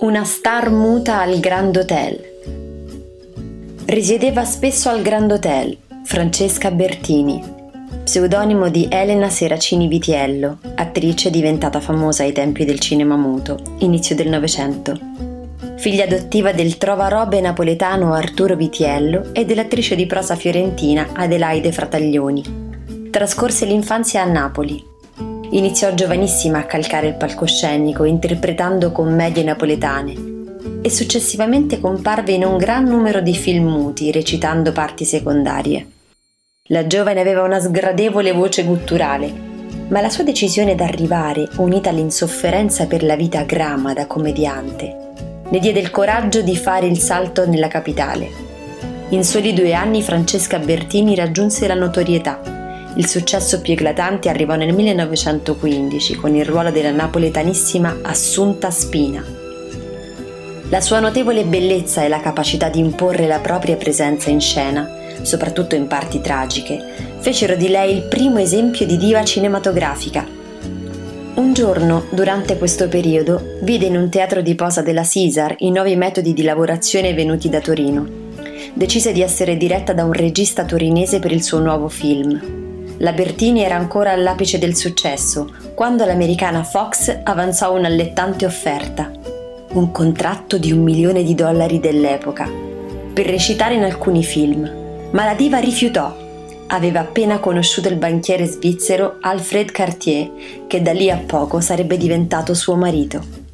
Una star muta al Grand Hotel. Risiedeva spesso al Grand Hotel Francesca Bertini, pseudonimo di Elena Seracini Vitiello, attrice diventata famosa ai tempi del cinema muto, inizio del Novecento. Figlia adottiva del trovarobe napoletano Arturo Vitiello e dell'attrice di prosa fiorentina Adelaide Frataglioni. Trascorse l'infanzia a Napoli, Iniziò giovanissima a calcare il palcoscenico interpretando commedie napoletane e successivamente comparve in un gran numero di film muti recitando parti secondarie. La giovane aveva una sgradevole voce gutturale, ma la sua decisione d'arrivare, unita all'insofferenza per la vita grama da commediante, le diede il coraggio di fare il salto nella capitale. In soli due anni Francesca Bertini raggiunse la notorietà il successo più eclatante arrivò nel 1915 con il ruolo della napoletanissima Assunta Spina. La sua notevole bellezza e la capacità di imporre la propria presenza in scena, soprattutto in parti tragiche, fecero di lei il primo esempio di diva cinematografica. Un giorno, durante questo periodo, vide in un teatro di posa della Caesar i nuovi metodi di lavorazione venuti da Torino. Decise di essere diretta da un regista torinese per il suo nuovo film. La Bertini era ancora all'apice del successo quando l'americana Fox avanzò un'allettante offerta, un contratto di un milione di dollari dell'epoca, per recitare in alcuni film, ma la diva rifiutò. Aveva appena conosciuto il banchiere svizzero Alfred Cartier, che da lì a poco sarebbe diventato suo marito.